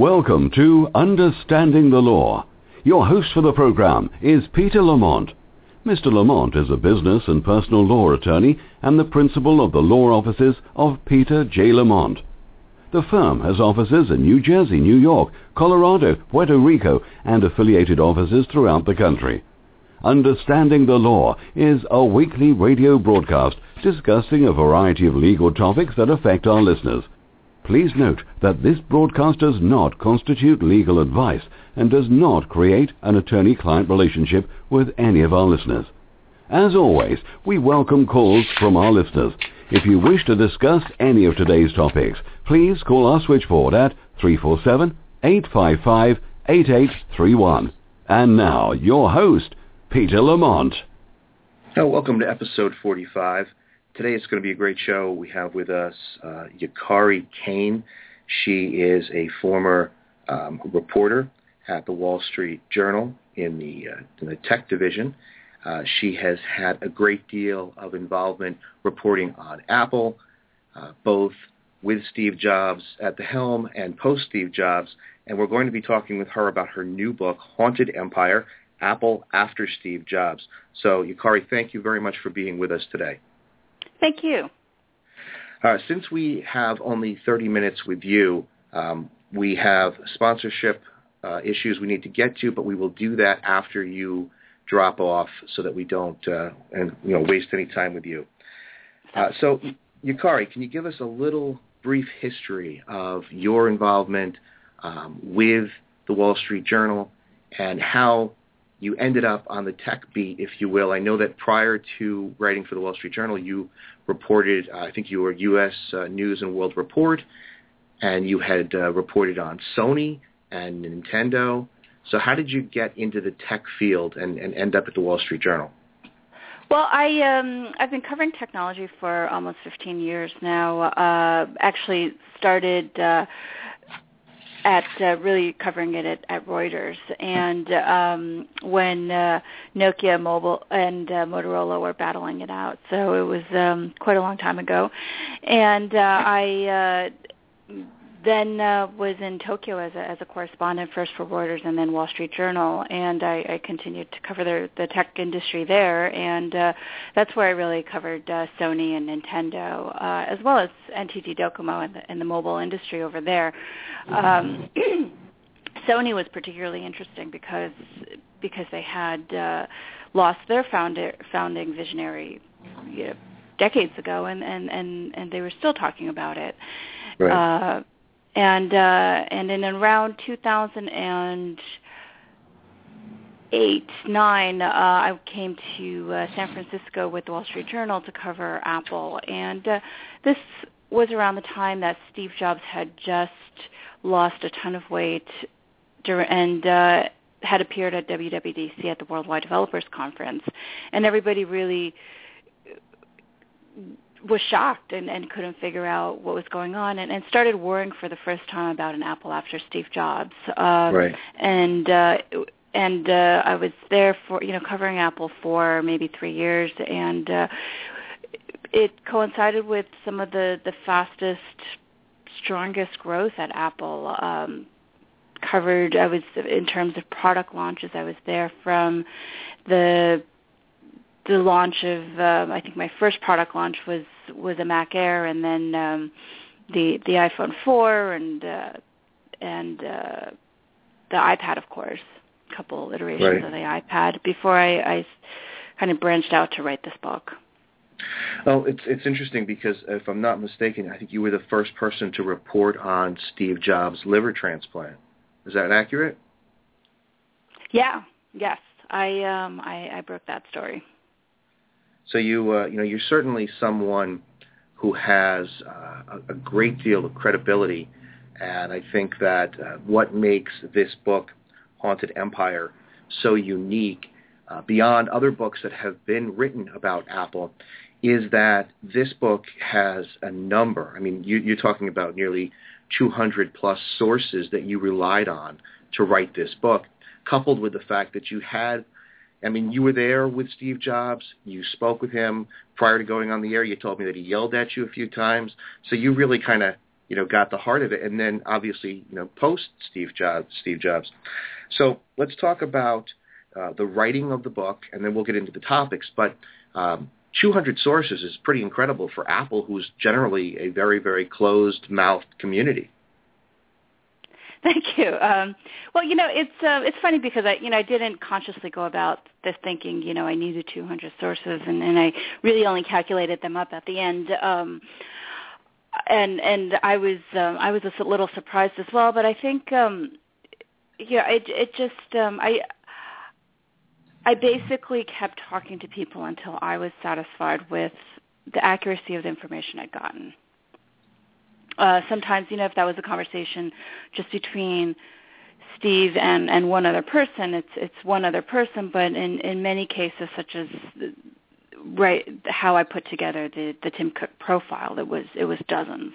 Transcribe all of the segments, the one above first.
Welcome to Understanding the Law. Your host for the program is Peter Lamont. Mr. Lamont is a business and personal law attorney and the principal of the law offices of Peter J. Lamont. The firm has offices in New Jersey, New York, Colorado, Puerto Rico, and affiliated offices throughout the country. Understanding the Law is a weekly radio broadcast discussing a variety of legal topics that affect our listeners. Please note that this broadcast does not constitute legal advice and does not create an attorney-client relationship with any of our listeners. As always, we welcome calls from our listeners. If you wish to discuss any of today's topics, please call our switchboard at 347-855-8831. And now, your host, Peter Lamont. Oh, welcome to episode 45. Today it's going to be a great show. We have with us uh, Yukari Kane. She is a former um, reporter at the Wall Street Journal in the, uh, in the tech division. Uh, she has had a great deal of involvement reporting on Apple, uh, both with Steve Jobs at the helm and post Steve Jobs. And we're going to be talking with her about her new book, Haunted Empire, Apple After Steve Jobs. So, Yukari, thank you very much for being with us today. Thank you. Uh, since we have only 30 minutes with you, um, we have sponsorship uh, issues we need to get to, but we will do that after you drop off so that we don't uh, and you know waste any time with you. Uh, so, Yukari, can you give us a little brief history of your involvement um, with the Wall Street Journal and how you ended up on the tech beat, if you will. I know that prior to writing for the Wall Street Journal, you reported, uh, I think you were U.S. Uh, News and World Report, and you had uh, reported on Sony and Nintendo. So how did you get into the tech field and, and end up at the Wall Street Journal? Well, I um, I've been covering technology for almost 15 years now. Uh, actually, started uh, at uh, really covering it at, at Reuters. And um, when uh, Nokia Mobile and uh, Motorola were battling it out, so it was um, quite a long time ago. And uh, I uh, then uh, was in Tokyo as a, as a correspondent, first for Reuters and then Wall Street Journal, and I, I continued to cover the, the tech industry there, and uh, that's where I really covered uh, Sony and Nintendo, uh, as well as NTT Docomo and the, and the mobile industry over there. Um, Sony was particularly interesting because because they had uh, lost their founder, founding visionary you know, decades ago, and, and and and they were still talking about it. Right. Uh, and uh, and in around 2008 nine, uh, I came to uh, San Francisco with the Wall Street Journal to cover Apple, and uh, this was around the time that Steve Jobs had just lost a ton of weight and uh, had appeared at WWDC at the Worldwide Developers Conference, and everybody really was shocked and, and couldn't figure out what was going on and, and started worrying for the first time about an Apple after Steve Jobs. Uh, right. And uh, and uh, I was there for you know covering Apple for maybe three years, and uh, it coincided with some of the the fastest, strongest growth at Apple. Um, covered I was in terms of product launches. I was there from the the launch of um, I think my first product launch was was a Mac Air, and then um, the the iPhone 4 and uh, and uh, the iPad, of course, a couple iterations right. of the iPad before I, I kind of branched out to write this book. Oh, it's it's interesting because if I'm not mistaken, I think you were the first person to report on Steve Jobs' liver transplant. Is that accurate? Yeah. Yes. I um I, I broke that story. So you uh, you know you're certainly someone who has uh, a, a great deal of credibility, and I think that uh, what makes this book, Haunted Empire, so unique uh, beyond other books that have been written about Apple is that this book has a number. I mean, you, you're talking about nearly 200 plus sources that you relied on to write this book, coupled with the fact that you had I mean, you were there with Steve Jobs. You spoke with him prior to going on the air. You told me that he yelled at you a few times. So you really kind of you know, got the heart of it, and then obviously, you know, post Steve Jobs. Steve Jobs. So let's talk about uh, the writing of the book, and then we'll get into the topics. But um, 200 sources is pretty incredible for Apple, who's generally a very, very closed-mouthed community. Thank you. Um, well, you know, it's uh, it's funny because I, you know, I didn't consciously go about this thinking, you know, I needed 200 sources, and, and I really only calculated them up at the end. Um, and and I was um, I was a little surprised as well, but I think, um, yeah, it it just um, I I basically kept talking to people until I was satisfied with the accuracy of the information I'd gotten. Uh, sometimes, you know, if that was a conversation just between Steve and, and one other person, it's it's one other person. But in, in many cases, such as right how I put together the, the Tim Cook profile, it was it was dozens.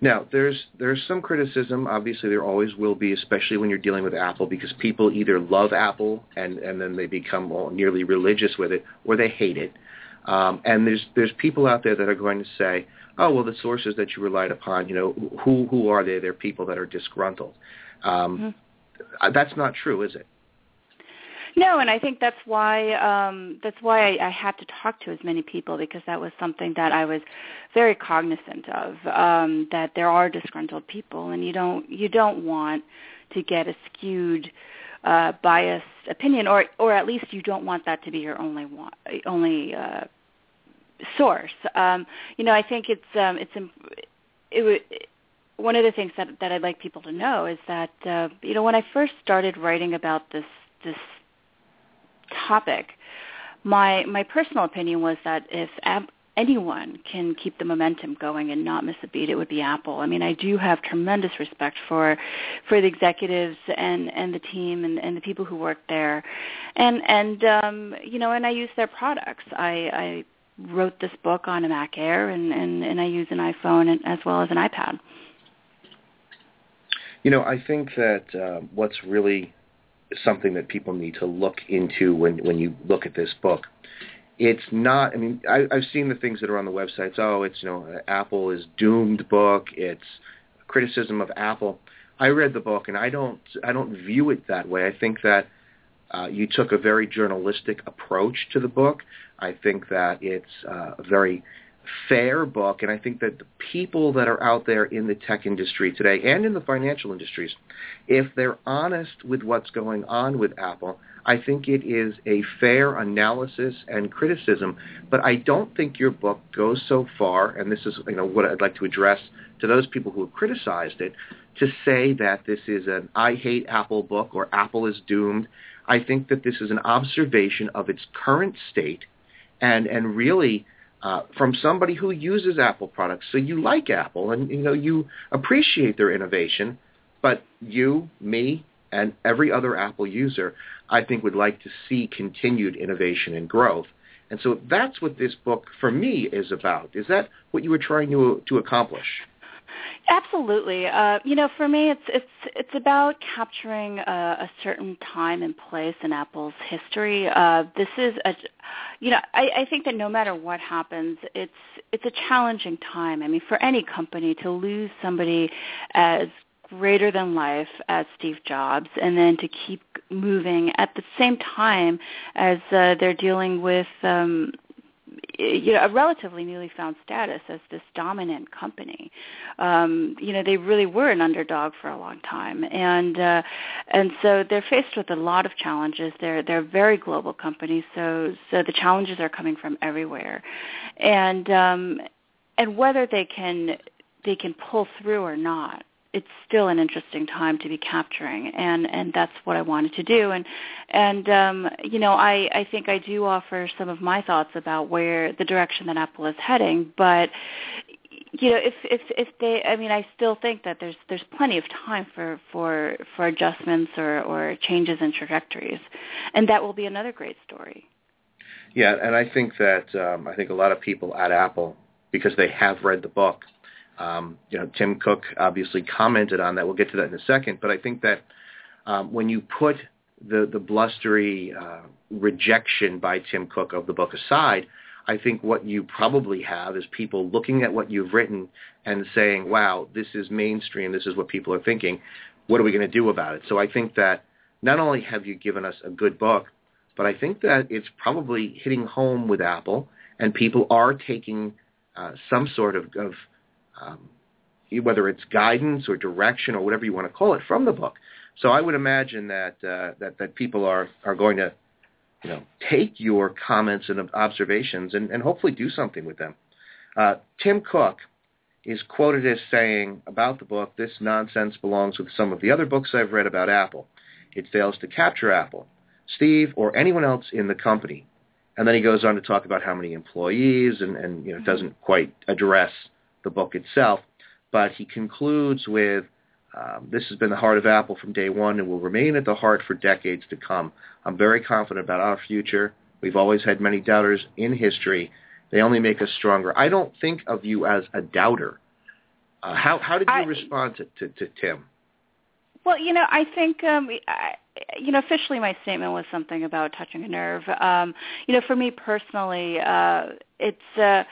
Now, there's there's some criticism. Obviously, there always will be, especially when you're dealing with Apple, because people either love Apple and and then they become nearly religious with it, or they hate it. Um, and there's there's people out there that are going to say, oh well, the sources that you relied upon, you know, who who are they? They're people that are disgruntled. Um, mm-hmm. That's not true, is it? No, and I think that's why um, that's why I, I had to talk to as many people because that was something that I was very cognizant of. Um, that there are disgruntled people, and you don't you don't want to get a skewed, uh, biased opinion, or or at least you don't want that to be your only one, only uh, source. Um, you know, I think it's um, it's it one of the things that that I'd like people to know is that uh, you know when I first started writing about this this topic, my my personal opinion was that if ab- anyone can keep the momentum going and not miss a beat, it would be Apple. I mean, I do have tremendous respect for for the executives and and the team and, and the people who work there, and and um, you know, and I use their products. I, I wrote this book on a Mac Air, and and, and I use an iPhone as well as an iPad. You know, I think that uh, what's really something that people need to look into when when you look at this book. It's not. I mean, I, I've seen the things that are on the websites. Oh, it's you know, Apple is doomed book. It's criticism of Apple. I read the book, and I don't. I don't view it that way. I think that uh, you took a very journalistic approach to the book. I think that it's uh, very fair book, and I think that the people that are out there in the tech industry today and in the financial industries, if they're honest with what's going on with Apple, I think it is a fair analysis and criticism. But I don't think your book goes so far, and this is you know what I'd like to address to those people who have criticized it, to say that this is an I hate Apple book or Apple is doomed. I think that this is an observation of its current state and and really uh, from somebody who uses Apple products. So you like Apple and you know you appreciate their innovation, but you, me, and every other Apple user, I think would like to see continued innovation and growth. And so that's what this book for me is about. Is that what you were trying to to accomplish? Absolutely. Uh, you know, for me, it's it's it's about capturing a, a certain time and place in Apple's history. Uh, this is a, you know, I, I think that no matter what happens, it's it's a challenging time. I mean, for any company to lose somebody as greater than life as Steve Jobs, and then to keep moving at the same time as uh, they're dealing with um, you know, a relatively newly found status as this dominant company. Um, you know, they really were an underdog for a long time, and uh, and so they're faced with a lot of challenges. They're they're a very global company, so so the challenges are coming from everywhere, and um, and whether they can they can pull through or not it's still an interesting time to be capturing and and that's what I wanted to do. And and um you know I I think I do offer some of my thoughts about where the direction that Apple is heading but you know if if if they I mean I still think that there's there's plenty of time for for for adjustments or or changes in trajectories and that will be another great story. Yeah and I think that um I think a lot of people at Apple because they have read the book um, you know, Tim Cook obviously commented on that. We'll get to that in a second. But I think that um, when you put the, the blustery uh, rejection by Tim Cook of the book aside, I think what you probably have is people looking at what you've written and saying, wow, this is mainstream. This is what people are thinking. What are we going to do about it? So I think that not only have you given us a good book, but I think that it's probably hitting home with Apple, and people are taking uh, some sort of, of um, whether it's guidance or direction or whatever you want to call it from the book. So I would imagine that uh, that that people are are going to you know take your comments and observations and, and hopefully do something with them. Uh, Tim Cook is quoted as saying about the book, "This nonsense belongs with some of the other books I've read about Apple. It fails to capture Apple, Steve, or anyone else in the company." And then he goes on to talk about how many employees and, and you know doesn't quite address the book itself. But he concludes with, um, this has been the heart of Apple from day one and will remain at the heart for decades to come. I'm very confident about our future. We've always had many doubters in history. They only make us stronger. I don't think of you as a doubter. Uh, how how did you I, respond to, to, to Tim? Well, you know, I think um, I, you know, officially my statement was something about touching a nerve. Um, you know, for me personally, uh, it's. Uh,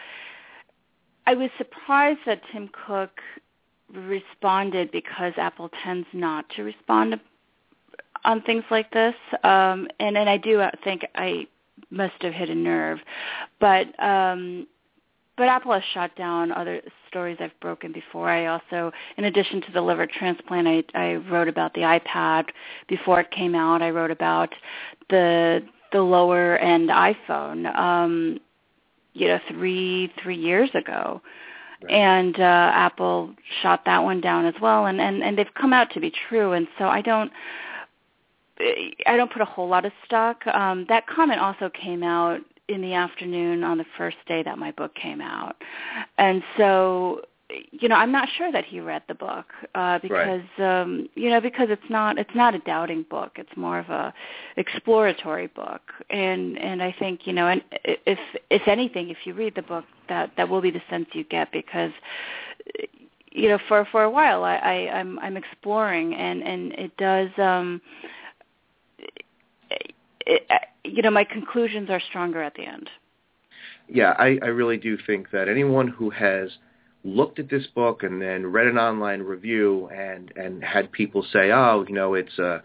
I was surprised that Tim Cook responded because Apple tends not to respond on things like this, um, and I do think I must have hit a nerve, but um, but Apple has shot down other stories I've broken before. I also, in addition to the liver transplant, I, I wrote about the iPad before it came out. I wrote about the the lower end iPhone. Um, you know three three years ago. Right. and uh apple shot that one down as well. And and and they've come out to be true. And so i don't i don't put a whole lot of stock. Um that comment also came out in the afternoon on the first day that my book came out. And so you know i'm not sure that he read the book uh because right. um you know because it's not it's not a doubting book. It's more of a exploratory book. And and i think you know and if if anything if you read the book that that will be the sense you get because you know for for a while i, I i'm i'm exploring and and it does um it, you know my conclusions are stronger at the end. Yeah i i really do think that anyone who has looked at this book and then read an online review and and had people say, oh, you know, it's a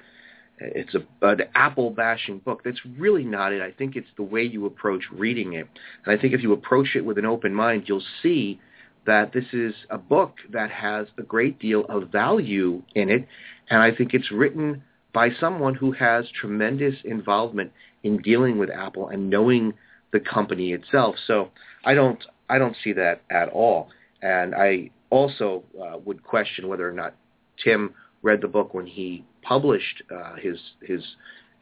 it's a an apple bashing book. That's really not it. I think it's the way you approach reading it. And I think if you approach it with an open mind, you'll see that this is a book that has a great deal of value in it. And I think it's written by someone who has tremendous involvement in dealing with Apple and knowing the company itself. So I don't I don't see that at all. And I also uh, would question whether or not Tim read the book when he published uh, his his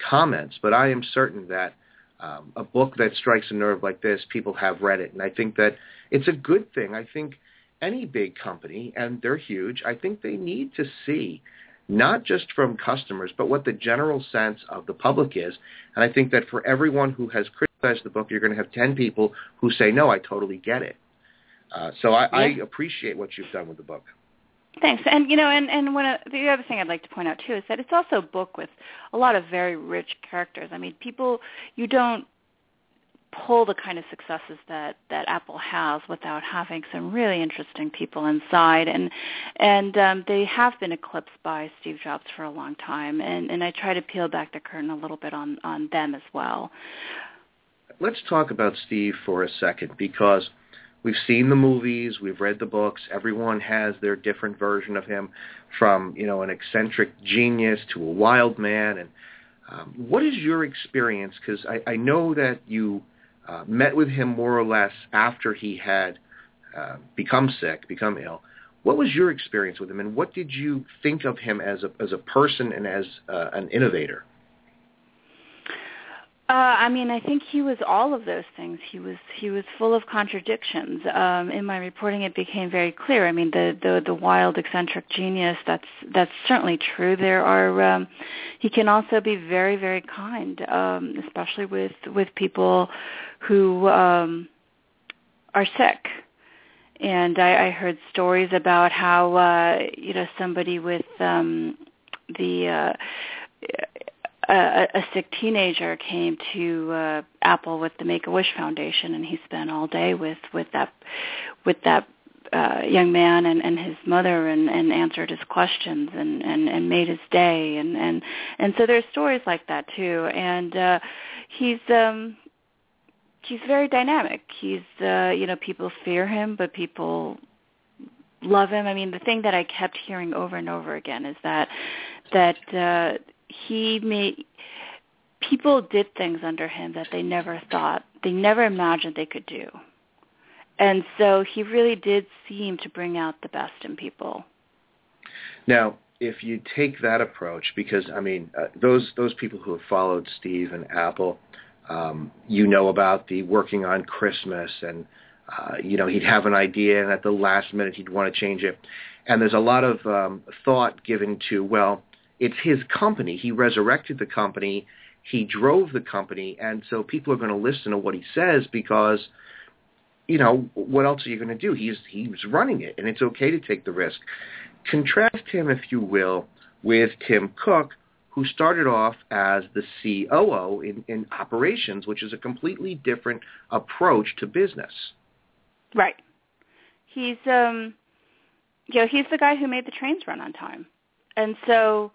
comments. But I am certain that um, a book that strikes a nerve like this, people have read it, and I think that it's a good thing. I think any big company, and they're huge, I think they need to see not just from customers, but what the general sense of the public is. And I think that for everyone who has criticized the book, you're going to have 10 people who say, no, I totally get it. Uh, so I, yeah. I appreciate what you've done with the book. Thanks. And you know, and and one of, the other thing I'd like to point out too is that it's also a book with a lot of very rich characters. I mean, people you don't pull the kind of successes that that Apple has without having some really interesting people inside and and um they have been eclipsed by Steve Jobs for a long time and and I try to peel back the curtain a little bit on on them as well. Let's talk about Steve for a second because We've seen the movies, we've read the books. Everyone has their different version of him, from you know an eccentric genius to a wild man. And um, what is your experience? Because I, I know that you uh, met with him more or less after he had uh, become sick, become ill. What was your experience with him, and what did you think of him as a as a person and as uh, an innovator? Uh, I mean, I think he was all of those things. He was he was full of contradictions. Um, in my reporting, it became very clear. I mean, the the, the wild, eccentric genius. That's that's certainly true. There are. Um, he can also be very very kind, um, especially with with people who um, are sick. And I, I heard stories about how uh, you know somebody with um, the uh, a, a sick teenager came to uh, Apple with the Make a Wish Foundation, and he spent all day with with that with that uh, young man and, and his mother and, and answered his questions and, and, and made his day. And, and and so there's stories like that too. And uh he's um he's very dynamic. He's uh you know people fear him but people love him. I mean the thing that i kept hearing over and over again is that that uh he made people did things under him that they never thought they never imagined they could do and so he really did seem to bring out the best in people. Now, if you take that approach, because I mean, uh, those those people who have followed Steve and Apple, um, you know about the working on Christmas, and uh, you know he'd have an idea, and at the last minute he'd want to change it. And there's a lot of um, thought given to well, it's his company. He resurrected the company. He drove the company, and so people are going to listen to what he says because you know, what else are you going to do? He's he's running it, and it's okay to take the risk. Contrast him, if you will, with Tim Cook, who started off as the COO in, in operations, which is a completely different approach to business. Right. He's um, you know, he's the guy who made the trains run on time, and so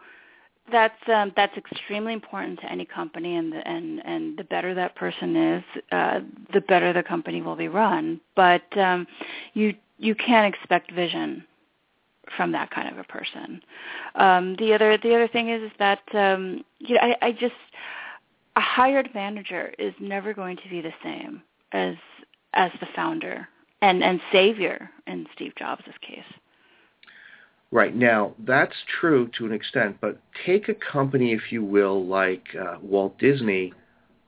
that's um, that's extremely important to any company, and the, and and the better that person is, uh, the better the company will be run. But um, you you can't expect vision from that kind of a person. Um, the other the other thing is, is that um, you know, I, I just a hired manager is never going to be the same as as the founder and and savior in Steve Jobs' case. Right. Now, that's true to an extent, but take a company, if you will, like uh, Walt Disney,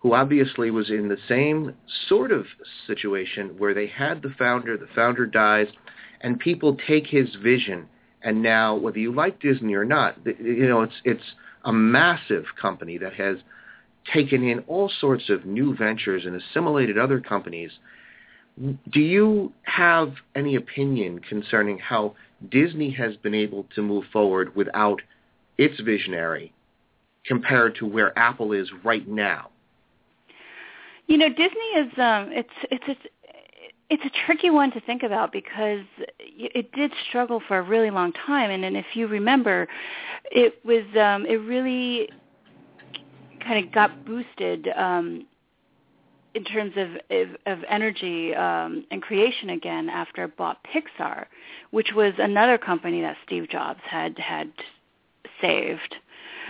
who obviously was in the same sort of situation where they had the founder, the founder dies, and people take his vision, and now, whether you like Disney or not, you know, it's, it's a massive company that has taken in all sorts of new ventures and assimilated other companies. Do you have any opinion concerning how Disney has been able to move forward without its visionary compared to where Apple is right now? You know, Disney is um it's it's it's it's a tricky one to think about because it did struggle for a really long time and, if you remember it was um it really kind of got boosted um in terms of of, of energy um, and creation again after bought Pixar, which was another company that Steve Jobs had had saved.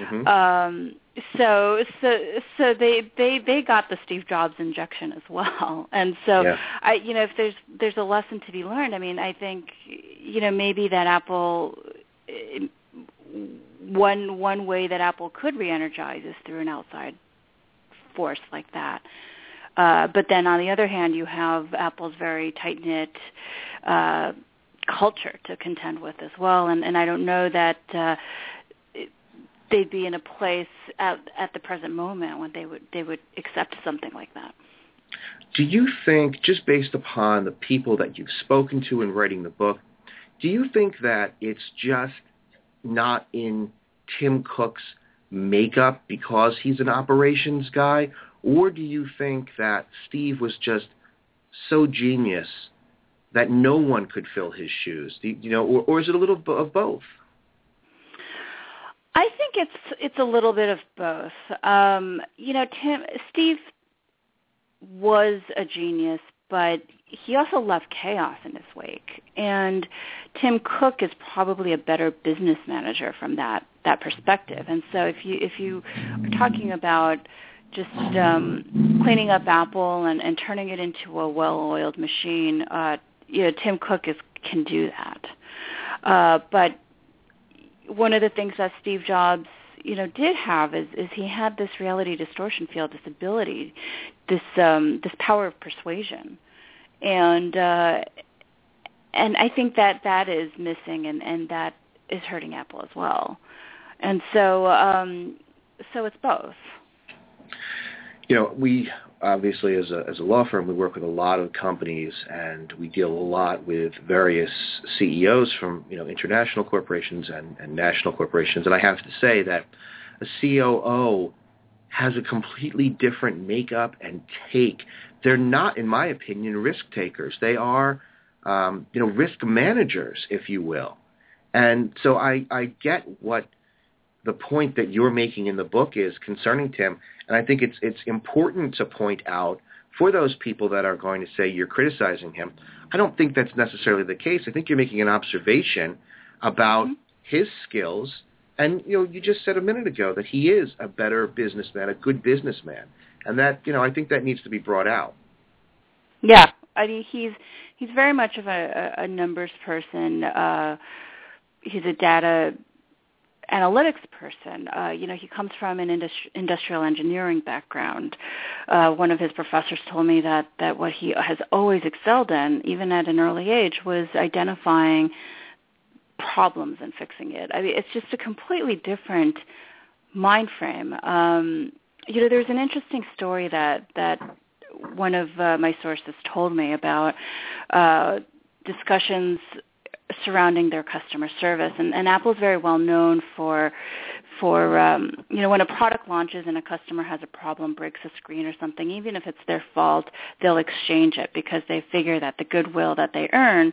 Mm-hmm. Um, so so so they they they got the Steve Jobs injection as well, and so yeah. I you know if there's there's a lesson to be learned. I mean I think you know maybe that Apple one one way that Apple could re-energize is through an outside force like that. Uh, but then on the other hand, you have Apple's very tight-knit uh, culture to contend with as well. And, and I don't know that uh, they'd be in a place at, at the present moment when they would they would accept something like that. Do you think, just based upon the people that you've spoken to in writing the book, do you think that it's just not in Tim Cook's makeup because he's an operations guy, or do you think that Steve was just so genius that no one could fill his shoes? You, you know, or, or is it a little of both? I think it's it's a little bit of both. Um, you know, Tim Steve was a genius, but he also left chaos in his wake. And Tim Cook is probably a better business manager from that that perspective. And so if you if you are talking about just um, cleaning up Apple and, and turning it into a well-oiled machine. Uh, you know, Tim Cook is can do that. Uh, but one of the things that Steve Jobs, you know, did have is, is he had this reality distortion field, this ability, this um, this power of persuasion, and uh, and I think that that is missing, and, and that is hurting Apple as well. And so um, so it's both you know, we obviously as a as a law firm we work with a lot of companies and we deal a lot with various CEOs from you know international corporations and, and national corporations and I have to say that a COO has a completely different makeup and take. They're not, in my opinion, risk takers. They are, um, you know, risk managers, if you will. And so I, I get what the point that you're making in the book is concerning Tim, and I think it's it's important to point out for those people that are going to say you're criticizing him. I don't think that's necessarily the case. I think you're making an observation about mm-hmm. his skills, and you know you just said a minute ago that he is a better businessman, a good businessman, and that you know I think that needs to be brought out. Yeah, I mean he's he's very much of a, a numbers person. Uh, he's a data analytics person. Uh, you know, he comes from an industri- industrial engineering background. Uh, one of his professors told me that that what he has always excelled in, even at an early age, was identifying problems and fixing it. I mean, it's just a completely different mind frame. Um, you know, there's an interesting story that that one of uh, my sources told me about uh, discussions surrounding their customer service. And, and Apple is very well known for for um, you know when a product launches and a customer has a problem, breaks a screen or something, even if it's their fault, they'll exchange it because they figure that the goodwill that they earn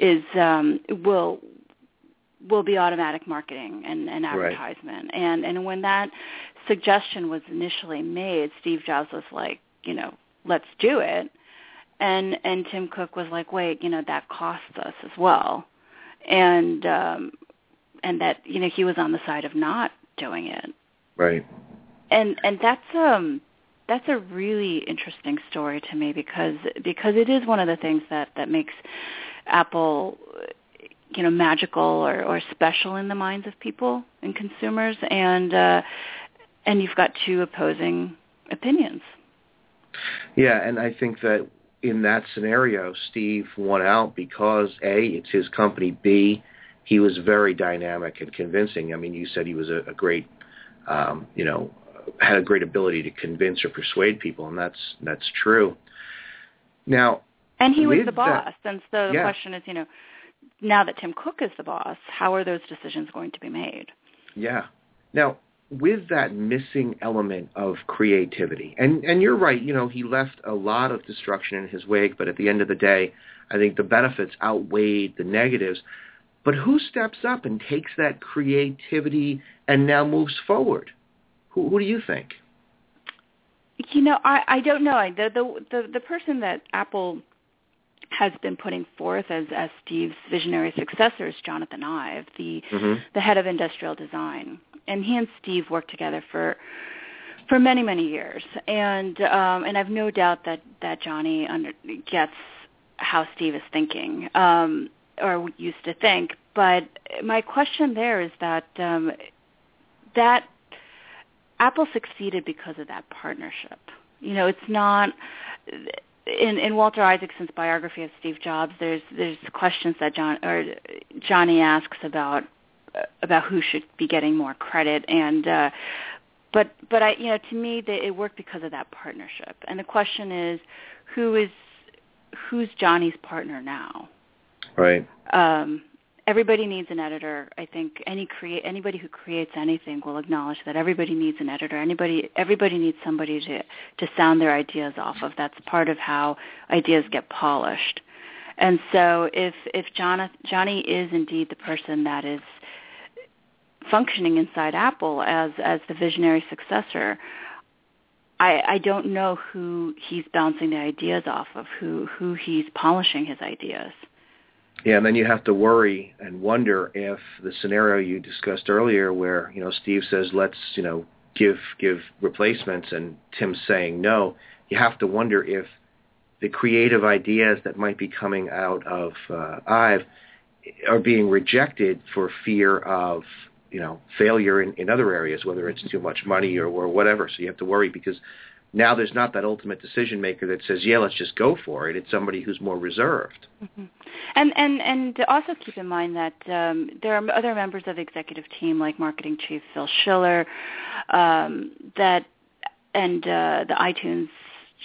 is um, will will be automatic marketing and, and advertisement. Right. And and when that suggestion was initially made, Steve Jobs was like, you know, let's do it and and Tim Cook was like, wait, you know, that costs us as well, and um, and that you know he was on the side of not doing it. Right. And and that's um that's a really interesting story to me because because it is one of the things that that makes Apple you know magical or, or special in the minds of people and consumers and uh and you've got two opposing opinions. Yeah, and I think that in that scenario, Steve won out because A, it's his company. B, he was very dynamic and convincing. I mean, you said he was a, a great, um, you know, had a great ability to convince or persuade people, and that's that's true. Now, and he was the boss, that, and so the yeah. question is, you know, now that Tim Cook is the boss, how are those decisions going to be made? Yeah. Now, with that missing element of creativity. And and you're right, you know, he left a lot of destruction in his wake, but at the end of the day, I think the benefits outweighed the negatives. But who steps up and takes that creativity and now moves forward? Who, who do you think? You know, I, I don't know. The, the the the person that Apple has been putting forth as as Steve's visionary successor is Jonathan Ive, the mm-hmm. the head of industrial design and he and Steve worked together for for many many years, and um, and I've no doubt that that Johnny under, gets how Steve is thinking um, or used to think. But my question there is that um, that Apple succeeded because of that partnership. You know, it's not in, in Walter Isaacson's biography of Steve Jobs. There's there's questions that John or Johnny asks about about who should be getting more credit. And uh but but I you know to me they, it worked because of that partnership. And the question is who is who's Johnny's partner now? Right. Um everybody needs an editor. I think any create anybody who creates anything will acknowledge that everybody needs an editor. Anybody everybody needs somebody to to sound their ideas off of. That's part of how ideas get polished. And so if if Johnny, Johnny is indeed the person that is functioning inside Apple as as the visionary successor, I, I don't know who he's bouncing the ideas off of, who who he's polishing his ideas. Yeah, and then you have to worry and wonder if the scenario you discussed earlier, where you know Steve says let's you know give give replacements, and Tim's saying no, you have to wonder if the creative ideas that might be coming out of uh, Ive are being rejected for fear of you know failure in, in other areas, whether it's too much money or, or whatever. So you have to worry because now there's not that ultimate decision maker that says, yeah, let's just go for it. It's somebody who's more reserved. Mm-hmm. And and and also keep in mind that um, there are other members of the executive team, like marketing chief Phil Schiller, um, that and uh, the iTunes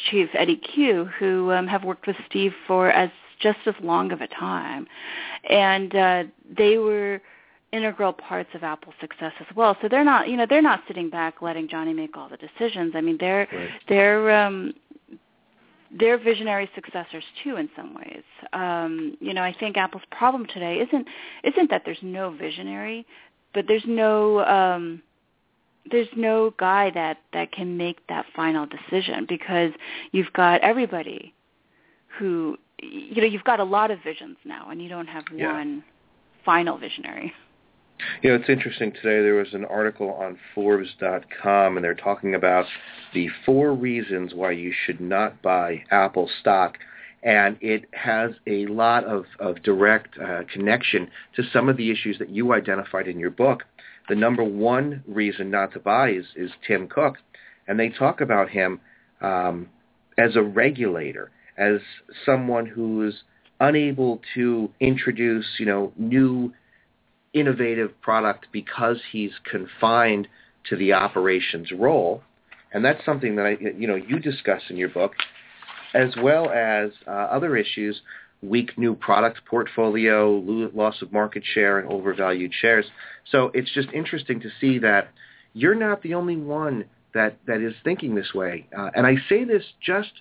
chief Eddie Cue, who um, have worked with Steve for as just as long of a time, and uh, they were integral parts of Apple's success as well. So they're not, you know, they're not sitting back letting Johnny make all the decisions. I mean, they're Right. they're um, they're visionary successors too in some ways. Um, you know, I think Apple's problem today isn't isn't that there's no visionary, but there's no um, there's no guy that that can make that final decision because you've got everybody who you know you've got a lot of visions now and you don't have Yeah. one final visionary. You know, it's interesting. Today there was an article on Forbes.com, and they're talking about the four reasons why you should not buy Apple stock. And it has a lot of, of direct uh, connection to some of the issues that you identified in your book. The number one reason not to buy is, is Tim Cook. And they talk about him um, as a regulator, as someone who's unable to introduce, you know, new innovative product because he's confined to the operations role. And that's something that I, you know, you discuss in your book, as well as uh, other issues, weak new product portfolio, loss of market share, and overvalued shares. So it's just interesting to see that you're not the only one that, that is thinking this way. Uh, and I say this just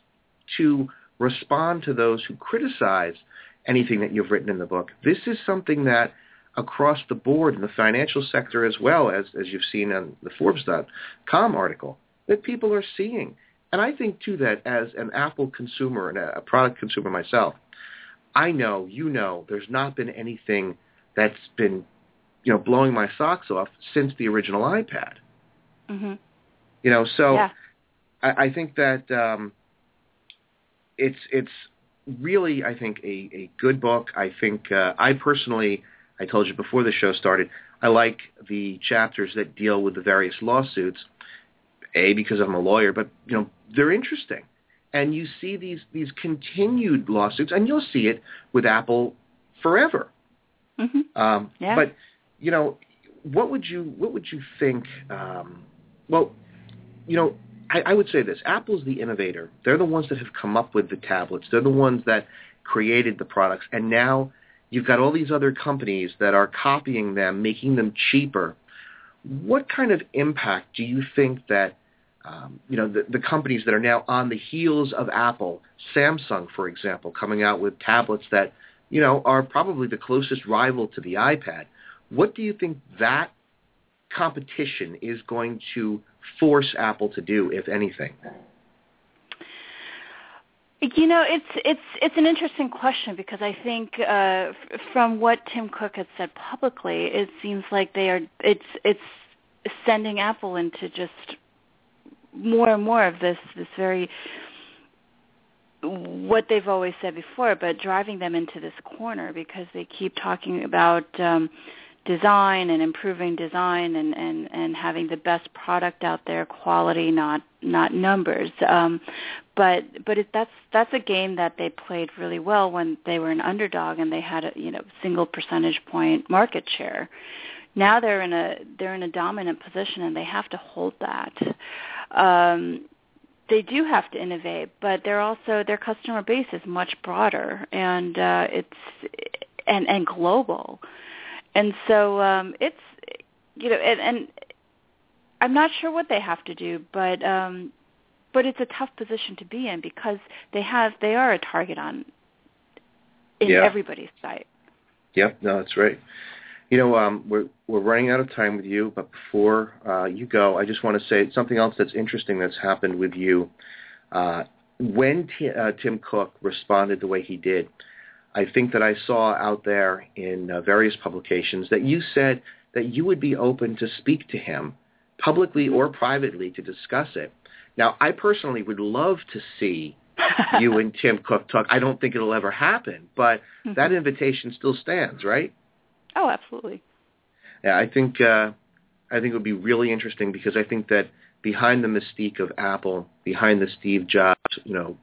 to respond to those who criticize anything that you've written in the book. This is something that across the board in the financial sector as well as, as you've seen on the Forbes.com article, that people are seeing. And I think, too, that as an Apple consumer and a, product consumer myself, I know, you know, there's not been anything that's been, you know, blowing my socks off since the original iPad. hmm You know, so yeah. I, I think that um, it's it's really I think a, a good book. I think uh, I personally, I told you before the show started, I like the chapters that deal with the various lawsuits. A because I'm a lawyer, but you know they're interesting, and you see these these continued lawsuits, and you'll see it with Apple forever. hmm Um, Yeah. But you know, what would you what would you think? Um, well, you know, I, I would say this: Apple's the innovator. They're the ones that have come up with the tablets. They're the ones that created the products, and now you've got all these other companies that are copying them, making them cheaper. What kind of impact do you think that um, you know the, the companies that are now on the heels of Apple, Samsung, for example, coming out with tablets that you know are probably the closest rival to the iPad? What do you think that competition is going to force Apple to do, if anything? You know, it's it's it's an interesting question because I think uh, from what Tim Cook has said publicly, it seems like they are it's it's sending Apple into just more and more of this this very what they've always said before, but driving them into this corner because they keep talking about um, design and improving design and, and, and having the best product out there, quality, not not numbers. Um, but but it, that's that's a game that they played really well when they were an underdog and they had a you know single percentage point market share. Now they're in a they're in a dominant position and they have to hold that. Um, they do have to innovate, but they're also their customer base is much broader and uh, it's and and global, and so um, it's you know and, and I'm not sure what they have to do, but um, but it's a tough position to be in because they have they are a target on in Yeah. everybody's sight. Yeah, no, that's right. You know, um, we're we're running out of time with you, but before uh, you go, I just want to say something else that's interesting that's happened with you. Uh, when T- uh, Tim Cook responded the way he did, I think that I saw out there in uh, various publications that you said that you would be open to speak to him publicly or privately to discuss it. Now, I personally would love to see you and Tim Cook talk. I don't think it'll ever happen, but that invitation still stands, right? oh, absolutely. Yeah, I think uh, I think it would be really interesting because I think that behind the mystique of Apple, behind the Steve Jobs, you know,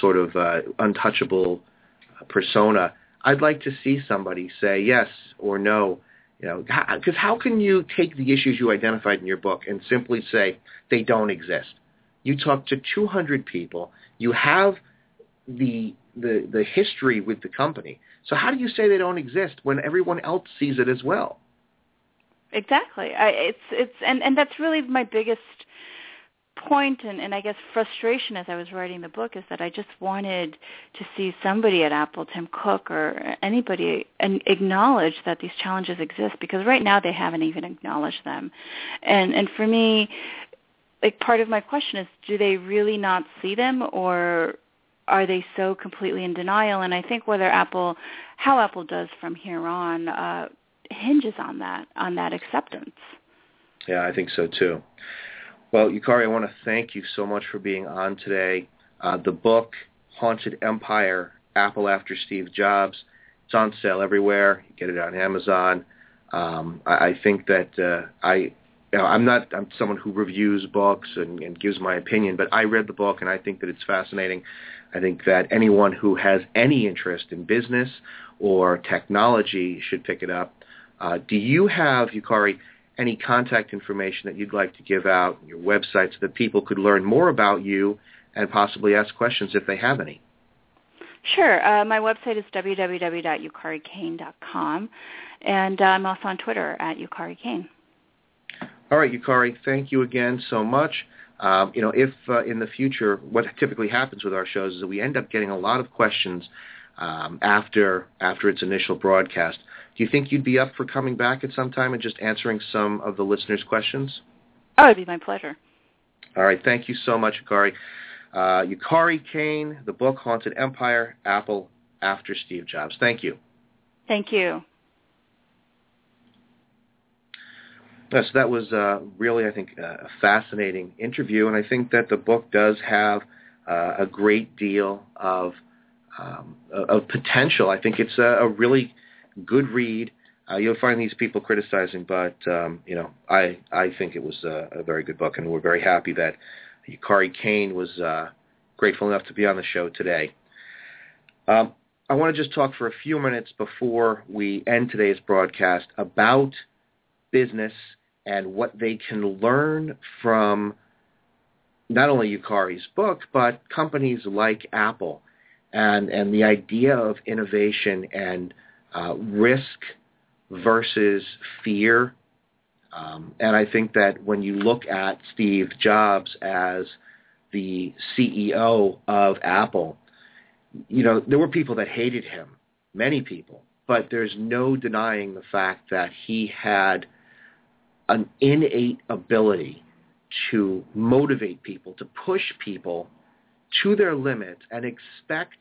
sort of uh, untouchable persona, I'd like to see somebody say yes or no. You know, because how can you take the issues you identified in your book and simply say they don't exist? You talk to 200 people. You have the the the history with the company. So how do you say they don't exist when everyone else sees it as well? Exactly. I, it's it's and and that's really my biggest point and, and I guess frustration as I was writing the book is that I just wanted to see somebody at Apple, Tim Cook or anybody, and acknowledge that these challenges exist because right now they haven't even acknowledged them. And and for me, like part of my question is, do they really not see them or are they so completely in denial? And I think whether Apple, how Apple does from here on, uh, hinges on that, on that acceptance. Yeah, I think so too. Well, Yukari, I want to thank you so much for being on today. Uh, the book, Haunted Empire, Apple After Steve Jobs, it's on sale everywhere. You get it on Amazon. Um, I, I think that uh, I, you know, I'm not I'm someone who reviews books and, and gives my opinion, but I read the book and I think that it's fascinating. I think that anyone who has any interest in business or technology should pick it up. Uh, do you have, Yukari, any contact information that you'd like to give out, your website, so that people could learn more about you and possibly ask questions if they have any. Sure. Uh, my website is www.yukarikane.com, and uh, I'm also on Twitter at yukarikane. All right, Yukari, thank you again so much. Um, you know, if uh, in the future, what typically happens with our shows is that we end up getting a lot of questions um, after after its initial broadcast. Do you think you'd be up for coming back at some time and just answering some of the listeners' questions? Oh, it'd be my pleasure. All right. Thank you so much, Yukari. Uh, Yukari Kane, the book Haunted Empire, Apple After Steve Jobs. Thank you. Thank you. Yes, that was uh, really, I think, a fascinating interview, and I think that the book does have uh, a great deal of um, of potential. I think it's a, a really good read. Uh, you'll find these people criticizing, but um, you know, I I think it was a, a very good book, and we're very happy that Yukari Kane was uh, grateful enough to be on the show today. Um, I want to just talk for a few minutes before we end today's broadcast about business and what they can learn from not only Yukari's book, but companies like Apple and, and the idea of innovation and uh, risk versus fear. Um, and I think that when you look at Steve Jobs as the CEO of Apple, you know, there were people that hated him, many people, but there's no denying the fact that he had an innate ability to motivate people, to push people to their limits and expect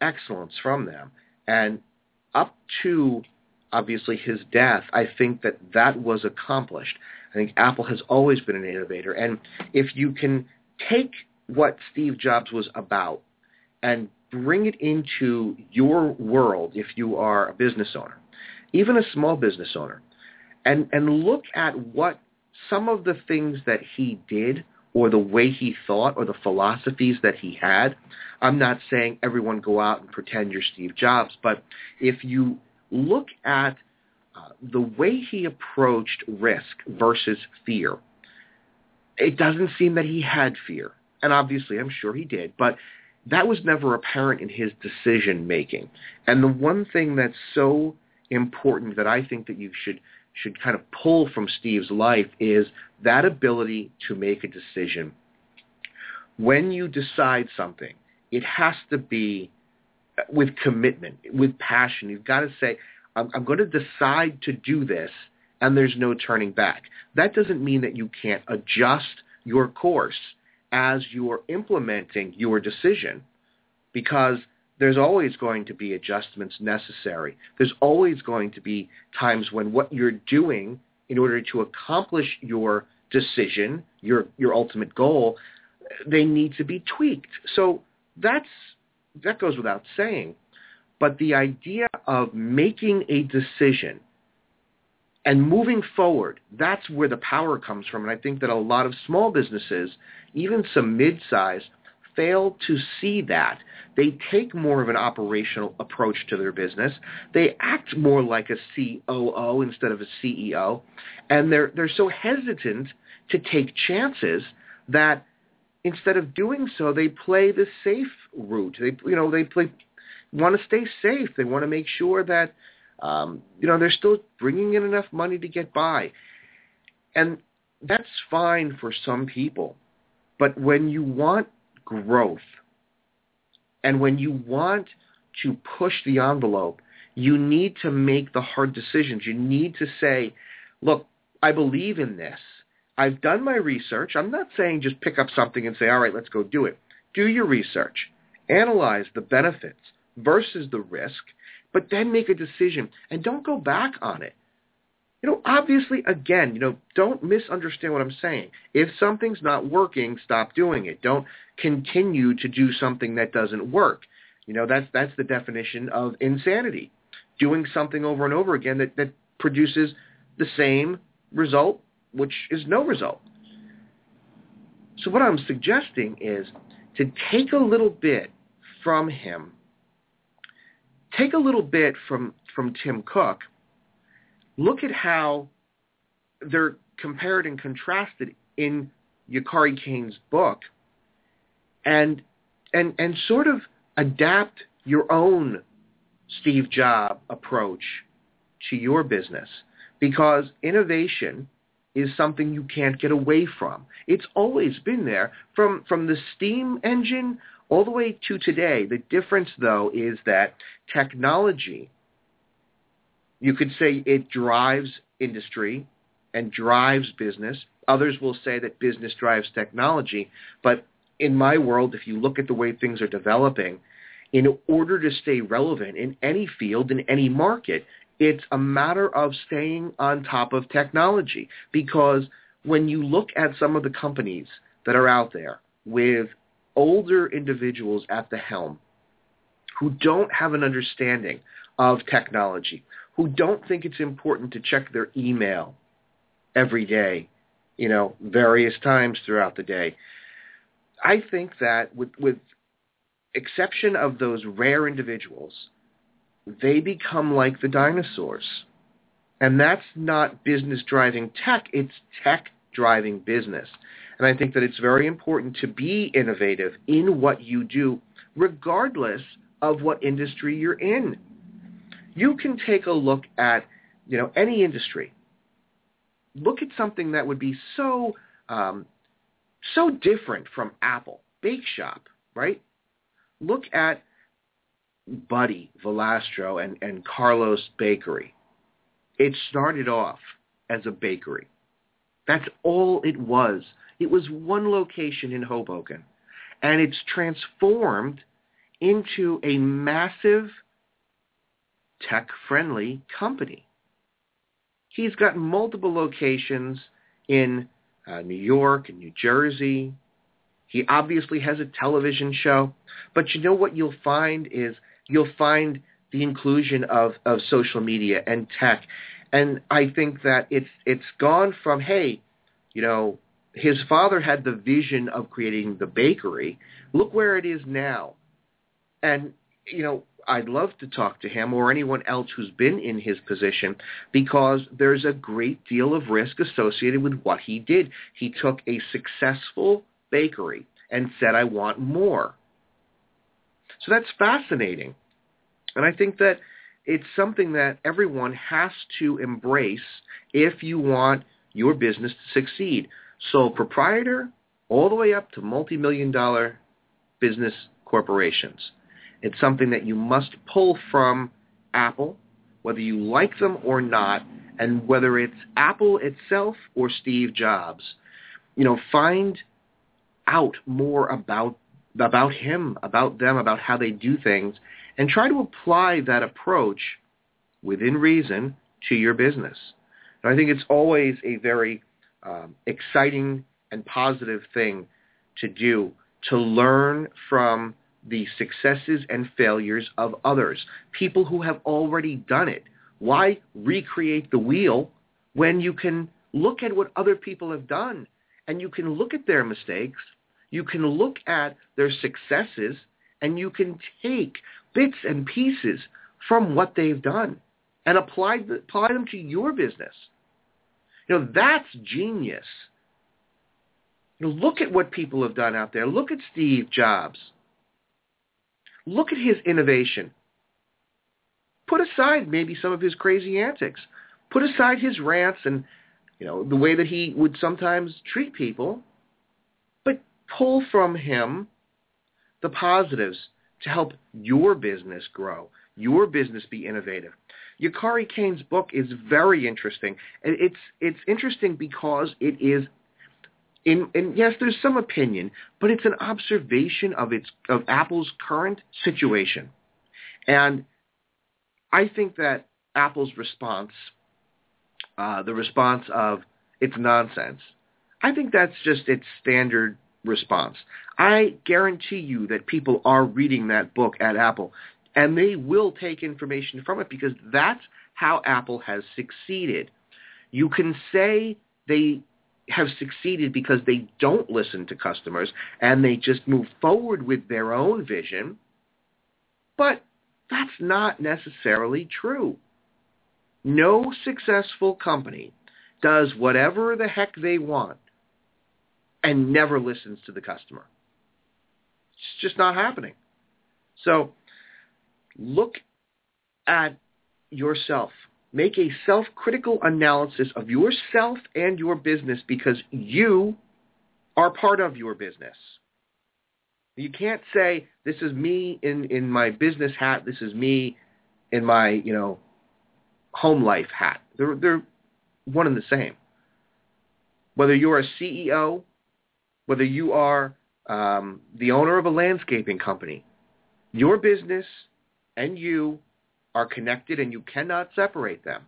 excellence from them. And up to obviously his death, I think that that was accomplished. I think Apple has always been an innovator. And if you can take what Steve Jobs was about and bring it into your world if you are a business owner, even a small business owner, and, and look at what some of the things that he did or the way he thought or the philosophies that he had. I'm not saying everyone go out and pretend you're Steve Jobs, but if you look at uh, the way he approached risk versus fear, it doesn't seem that he had fear. And obviously, I'm sure he did, but that was never apparent in his decision making. And the one thing that's so important that I think that you should should kind of pull from Steve's life is that ability to make a decision. When you decide something, it has to be with commitment, with passion. You've got to say, I'm, I'm going to decide to do this, and there's no turning back. That doesn't mean that you can't adjust your course as you're implementing your decision because there's always going to be adjustments necessary. There's always going to be times when what you're doing in order to accomplish your decision, your your ultimate goal, they need to be tweaked. So that's that goes without saying. But the idea of making a decision and moving forward, that's where the power comes from. And I think that a lot of small businesses, even some mid-size, fail to see that. They take more of an operational approach to their business. They act more like a COO instead of a CEO, and they're they're so hesitant to take chances that instead of doing so, they play the safe route. They you know they play want to stay safe. They want to make sure that Um, you know, they're still bringing in enough money to get by. And that's fine for some people. But when you want growth and when you want to push the envelope, you need to make the hard decisions. You need to say, look, I believe in this. I've done my research. I'm not saying just pick up something and say, all right, let's go do it. Do your research. Analyze the benefits versus the risk, but then make a decision and don't go back on it. You know, obviously, again, you know, don't misunderstand what I'm saying. If something's not working, stop doing it. Don't continue to do something that doesn't work. You know, that's that's the definition of insanity. Doing something over and over again that, that produces the same result, which is no result. So what I'm suggesting is to take a little bit from him, take a little bit from, from Tim Cook, look at how they're compared and contrasted in Yukari Kane's book, and and and sort of adapt your own Steve Jobs approach to your business because innovation is something you can't get away from. It's always been there from from the steam engine all the way to today. The difference though is that technology you could say it drives industry and drives business. Others will say that business drives technology, but in my world if you look at the way things are developing, in order to stay relevant in any field in any market, it's a matter of staying on top of technology because when you look at some of the companies that are out there with older individuals at the helm who don't have an understanding of technology, who don't think it's important to check their email every day, you know, various times throughout the day. I think that with, with exception of those rare individuals they become like the dinosaurs. And that's not business driving tech, it's tech driving business. And I think that it's very important to be innovative in what you do, regardless of what industry you're in. You can take a look at, you know, any industry. Look at something that would be so, um, so different from Apple, Bake Shop, right? Look at Buddy Valastro and, and Carlos Bakery. It started off as a bakery. That's all it was. It was one location in Hoboken. And it's transformed into a massive tech-friendly company. He's got multiple locations in uh, New York and New Jersey. He obviously has a television show. But you know what you'll find is you'll find the inclusion of, of social media and tech. And I think that it's it's gone from, hey, you know, his father had the vision of creating the bakery. Look where it is now. And, you know, I'd love to talk to him or anyone else who's been in his position because there's a great deal of risk associated with what he did. He took a successful bakery and said, I want more. So that's fascinating. And I think that it's something that everyone has to embrace if you want your business to succeed. So proprietor all the way up to multi-million dollar business corporations. It's something that you must pull from Apple, whether you like them or not, and whether it's Apple itself or Steve Jobs. You know, find out more about about him, about them, about how they do things, and try to apply that approach within reason to your business. And I think it's always a very um, exciting and positive thing to do to learn from the successes and failures of others, people who have already done it. Why recreate the wheel when you can look at what other people have done and you can look at their mistakes, you can look at their successes, and you can take bits and pieces from what they've done and apply, apply them to your business. You know, that's genius. You know, look at what people have done out there. Look at Steve Jobs. Look at his innovation. put aside maybe some of his crazy antics. Put aside his rants and you know the way that he would sometimes treat people, but pull from him the positives to help your business grow, your business be innovative. Yukari Kane's book is very interesting. It's it's interesting because it is in, and yes, there's some opinion, but it's an observation of its of Apple's current situation. And I think that Apple's response, uh, the response of it's nonsense, I think that's just its standard response. I guarantee you that people are reading that book at Apple, and they will take information from it because that's how Apple has succeeded. You can say they have succeeded because they don't listen to customers and they just move forward with their own vision, but that's not necessarily true. No successful company does whatever the heck they want and never listens to the customer. It's just not happening. So look at yourself. Make a self-critical analysis of yourself and your business because you are part of your business. You can't say this is me in, in my business hat. This is me in my you know home life hat. They're they're one and the same. Whether you're a CEO, whether you are um, the owner of a landscaping company, your business and you are connected and you cannot separate them.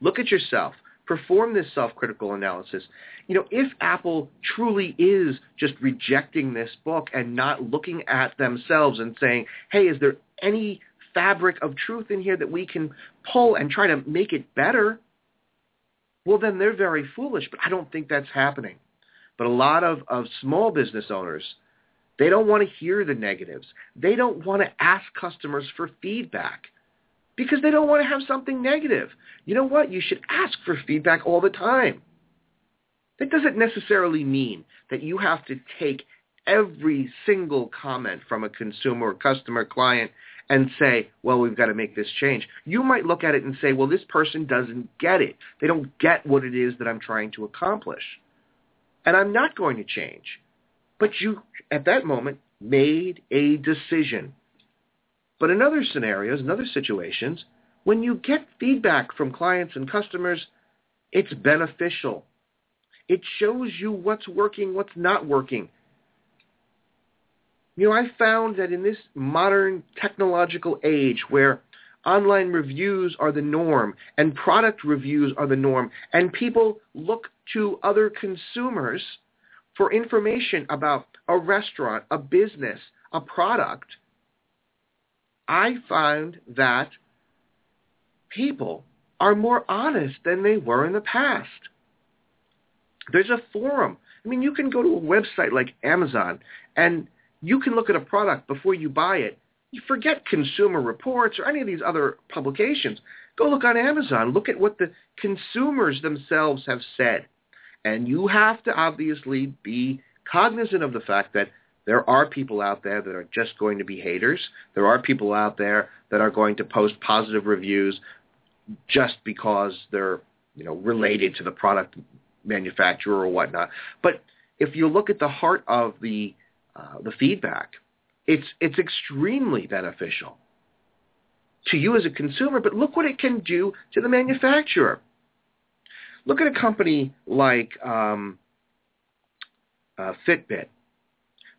Look at yourself perform this self-critical analysis. You know, if Apple truly is just rejecting this book and not looking at themselves and saying, hey, is there any fabric of truth in here that we can pull and try to make it better? Well, then they're very foolish, but I don't think that's happening. But a lot of, of small business owners, they don't want to hear the negatives. They don't want to ask customers for feedback because they don't want to have something negative. You know what? You should ask for feedback all the time. That doesn't necessarily mean that you have to take every single comment from a consumer, customer, client and say, well, we've got to make this change. You might look at it and say, well, this person doesn't get it. They don't get what it is that I'm trying to accomplish. And I'm not going to change. But you, at that moment, made a decision. But in other scenarios, in other situations, when you get feedback from clients and customers, it's beneficial. It shows you what's working, what's not working. You know, I found that in this modern technological age where online reviews are the norm and product reviews are the norm and people look to other consumers for information about a restaurant, a business, a product, I find that people are more honest than they were in the past. There's a forum. I mean, you can go to a website like Amazon and you can look at a product before you buy it. You forget Consumer Reports or any of these other publications. Go look on Amazon. Look at what the consumers themselves have said. And you have to obviously be cognizant of the fact that there are people out there that are just going to be haters. There are people out there that are going to post positive reviews just because they're, you know, related to the product manufacturer or whatnot. But if you look at the heart of the uh, the feedback, it's it's extremely beneficial to you as a consumer. But look what it can do to the manufacturer. Look at a company like um, uh, Fitbit.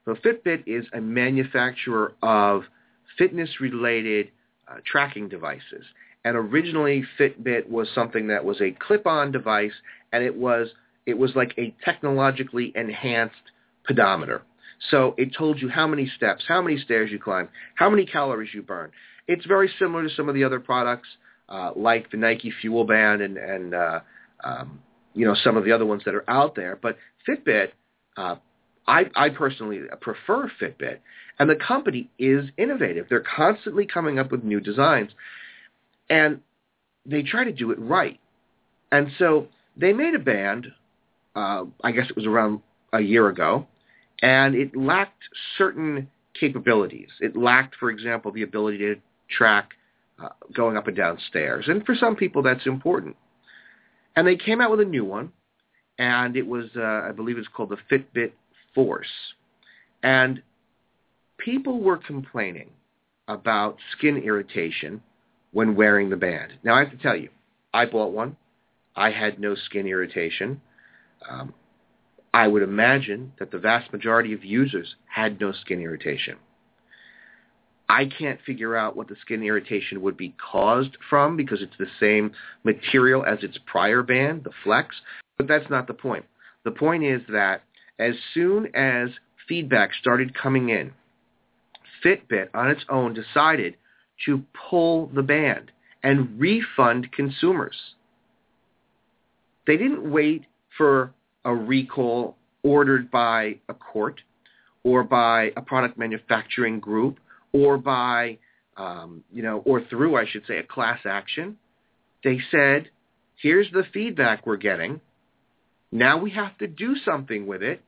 So Fitbit is a manufacturer of fitness-related uh, tracking devices. And originally Fitbit was something that was a clip-on device, and it was it was like a technologically enhanced pedometer. So it told you how many steps, how many stairs you climb, how many calories you burn. It's very similar to some of the other products, uh, like the Nike Fuel Band and, and uh, um, you know some of the other ones that are out there. But Fitbit uh, I, I personally prefer Fitbit, and the company is innovative. They're constantly coming up with new designs, and they try to do it right. And so they made a band, uh, I guess it was around a year ago, and it lacked certain capabilities. It lacked, for example, the ability to track uh, going up and down stairs. And for some people, that's important. And they came out with a new one, and it was, uh, I believe it's called the Fitbit Force. And people were complaining about skin irritation when wearing the band. Now, I have to tell you, I bought one. I had no skin irritation. Um, I would imagine that the vast majority of users had no skin irritation. I can't figure out what the skin irritation would be caused from because it's the same material as its prior band, the Flex, but that's not the point. The point is that as soon as feedback started coming in, Fitbit on its own decided to pull the band and refund consumers. They didn't wait for a recall ordered by a court or by a product manufacturing group or by, um, you know, or through, I should say, a class action. They said, here's the feedback we're getting. Now we have to do something with it.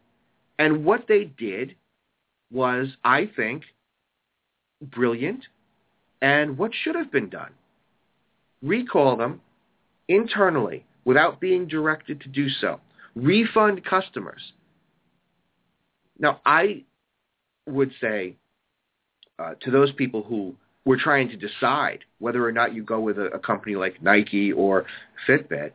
And what they did was, I think, brilliant and what should have been done. Recall them internally without being directed to do so. Refund customers. Now, I would say uh, to those people who were trying to decide whether or not you go with a, a company like Nike or Fitbit,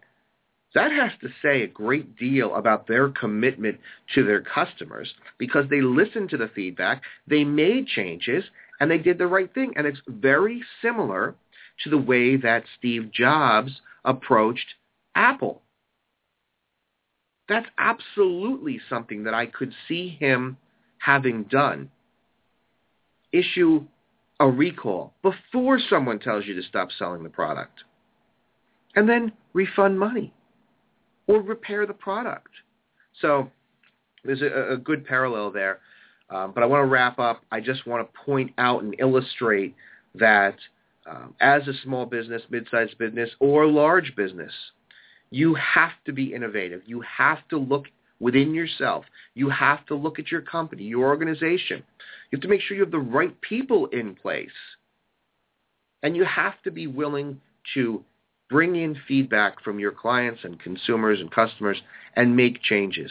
that has to say a great deal about their commitment to their customers because they listened to the feedback, they made changes, and they did the right thing. And it's very similar to the way that Steve Jobs approached Apple. That's absolutely something that I could see him having done. Issue a recall before someone tells you to stop selling the product. And then refund money or repair the product. So there's a, a good parallel there. Um, but I want to wrap up. I just want to point out and illustrate that um, as a small business, mid-sized business, or large business, you have to be innovative. You have to look within yourself. You have to look at your company, your organization. You have to make sure you have the right people in place. And you have to be willing to bring in feedback from your clients and consumers and customers and make changes.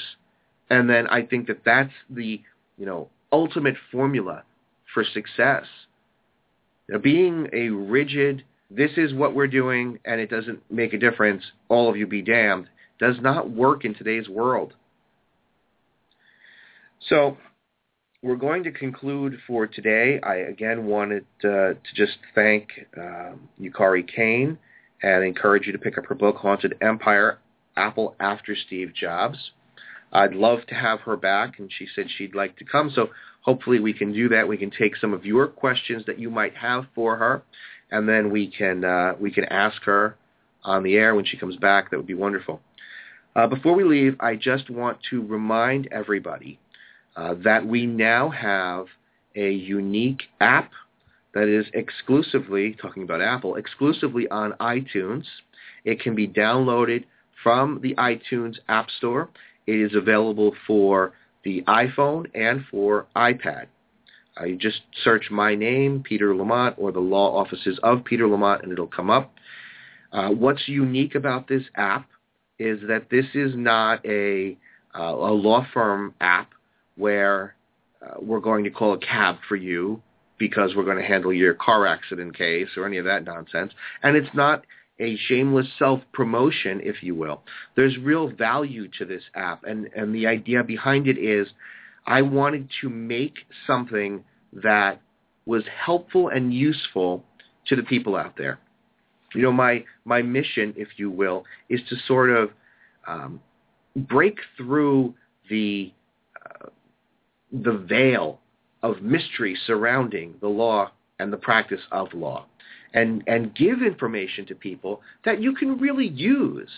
And then I think that that's the, you know, ultimate formula for success. Being a rigid, this is what we're doing and it doesn't make a difference, all of you be damned, does not work in today's world. So we're going to conclude for today. I again wanted uh, to just thank um, Yukari Kane and encourage you to pick up her book, Haunted Empire, Apple After Steve Jobs. I'd love to have her back, and she said she'd like to come. So hopefully we can do that. We can take some of your questions that you might have for her, and then we can uh, we can ask her on the air when she comes back. That would be wonderful. Uh, before we leave, I just want to remind everybody uh, that we now have a unique app that is exclusively, talking about Apple, exclusively on iTunes. It can be downloaded from the iTunes App Store. It is available for the iPhone and for iPad. Uh, you just search my name, Peter Lamont, or the law offices of Peter Lamont, and it'll come up. Uh, what's unique about this app is that this is not a, uh, a law firm app where uh, we're going to call a cab for you because we're going to handle your car accident case or any of that nonsense. And it's not a shameless self-promotion, if you will. There's real value to this app. And, and the idea behind it is I wanted to make something that was helpful and useful to the people out there. You know, my, my mission, if you will, is to sort of um, break through the, uh, the veil of mystery surrounding the law and the practice of law and, and give information to people that you can really use.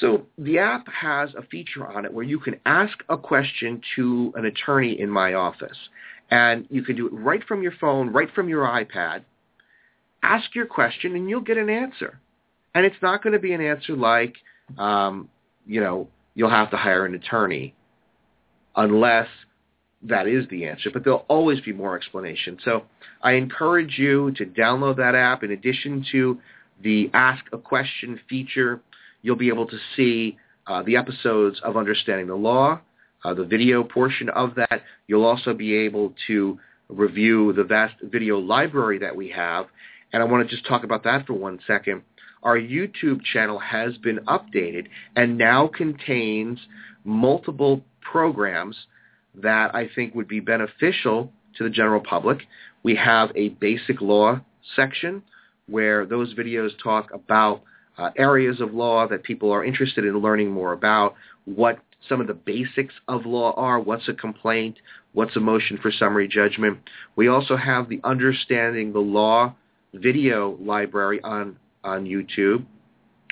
So the app has a feature on it where you can ask a question to an attorney in my office. And you can do it right from your phone, right from your iPad. Ask your question and you'll get an answer. And it's not going to be an answer like, um, you know, you'll have to hire an attorney unless that is the answer, but there'll always be more explanation. So I encourage you to download that app. In addition to the Ask a Question feature, you'll be able to see uh, the episodes of Understanding the Law, uh, the video portion of that. You'll also be able to review the vast video library that we have. And I want to just talk about that for one second. Our YouTube channel has been updated and now contains multiple programs that I think would be beneficial to the general public. We have a basic law section where those videos talk about uh, areas of law that people are interested in learning more about, what some of the basics of law are, what's a complaint, what's a motion for summary judgment. We also have the Understanding the Law video library on, on YouTube,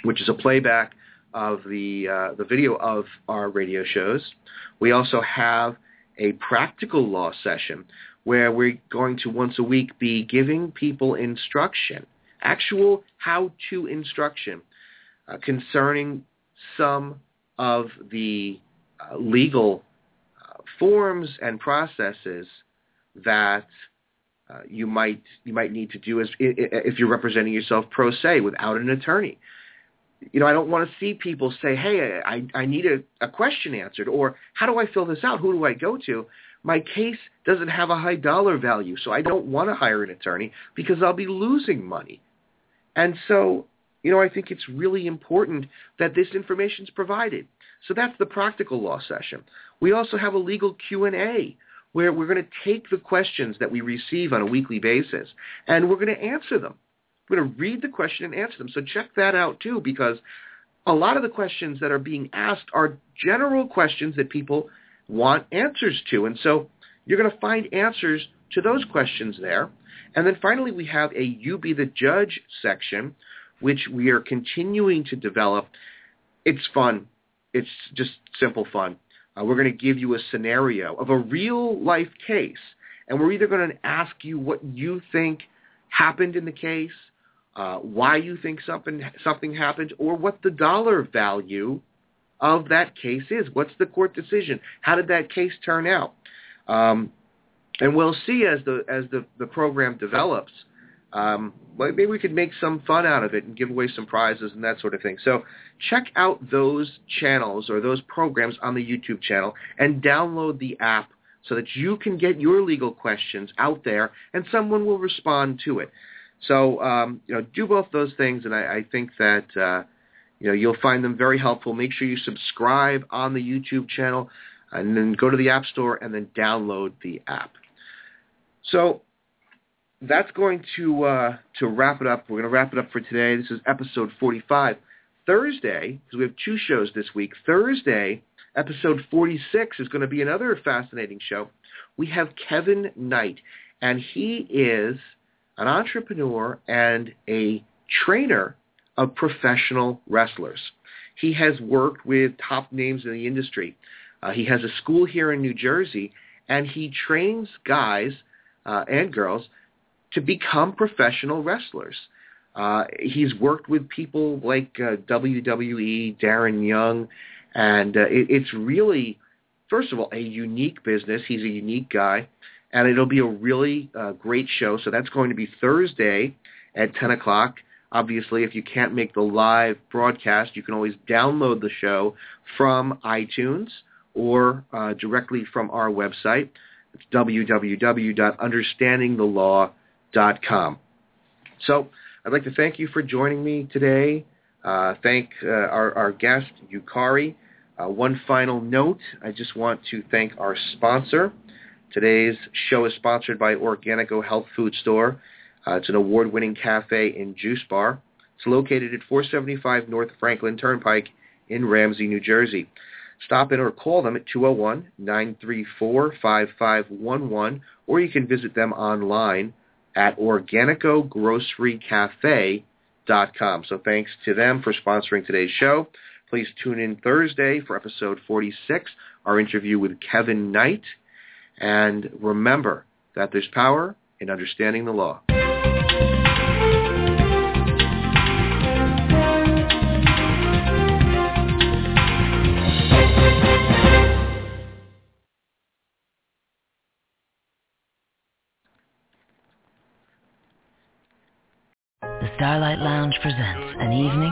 which is a playback of the, uh, the video of our radio shows. We also have a practical law session where we're going to once a week be giving people instruction, actual how-to instruction uh, concerning some of the uh, legal uh, forms and processes that uh, you might you might need to do as if you're representing yourself pro se without an attorney. You know, I don't want to see people say, "Hey, I I need a, a question answered," or "How do I fill this out? Who do I go to?" My case doesn't have a high dollar value, so I don't want to hire an attorney because I'll be losing money. And so you know, I think it's really important that this information is provided. So that's the practical law session. We also have a legal Q&A where we're going to take the questions that we receive on a weekly basis and we're going to answer them. We're going to read the question and answer them. So check that out too because a lot of the questions that are being asked are general questions that people want answers to. And so you're going to find answers to those questions there. And then finally, we have a You Be the Judge section which we are continuing to develop. It's fun. It's just simple fun. Uh, we're going to give you a scenario of a real life case, and we're either going to ask you what you think happened in the case, uh, why you think something something happened, or what the dollar value of that case is. What's the court decision? How did that case turn out? Um, and we'll see as the as the, the program develops um, maybe we could make some fun out of it and give away some prizes and that sort of thing. So check out those channels or those programs on the YouTube channel and download the app so that you can get your legal questions out there and someone will respond to it. So um, you know, do both those things, and I, I think that uh, you know you'll find them very helpful. Make sure you subscribe on the YouTube channel, and then go to the App Store and then download the app. So that's going to uh, to wrap it up. We're going to wrap it up for today. This is episode 45. Thursday, because we have two shows this week. Thursday, episode 46 is going to be another fascinating show. We have Kevin Knight, and he is an entrepreneur and a trainer of professional wrestlers. He has worked with top names in the industry. Uh, he has a school here in New Jersey, and he trains guys uh, and girls to become professional wrestlers. Uh, he's worked with people like uh, WWE, Darren Young, and uh, it, it's really, first of all, a unique business. He's a unique guy, and it'll be a really uh, great show. So that's going to be Thursday at 10 o'clock. Obviously, if you can't make the live broadcast, you can always download the show from iTunes or uh, directly from our website. It's www.understandingthelaw.com com. So I'd like to thank you for joining me today. Uh, thank uh, our, our, guest, Yukari. Uh, one final note, I just want to thank our sponsor. Today's show is sponsored by Organico Health Food Store. Uh, it's an award-winning cafe and juice bar. It's located at 475 North Franklin Turnpike in Ramsey, New Jersey. Stop in or call them at 201-934-5511, or you can visit them online at organicogrocerycafe.com. So thanks to them for sponsoring today's show. Please tune in Thursday for episode 46, our interview with Kevin Knight. And remember that there's power in understanding the law. Starlight Lounge presents an evening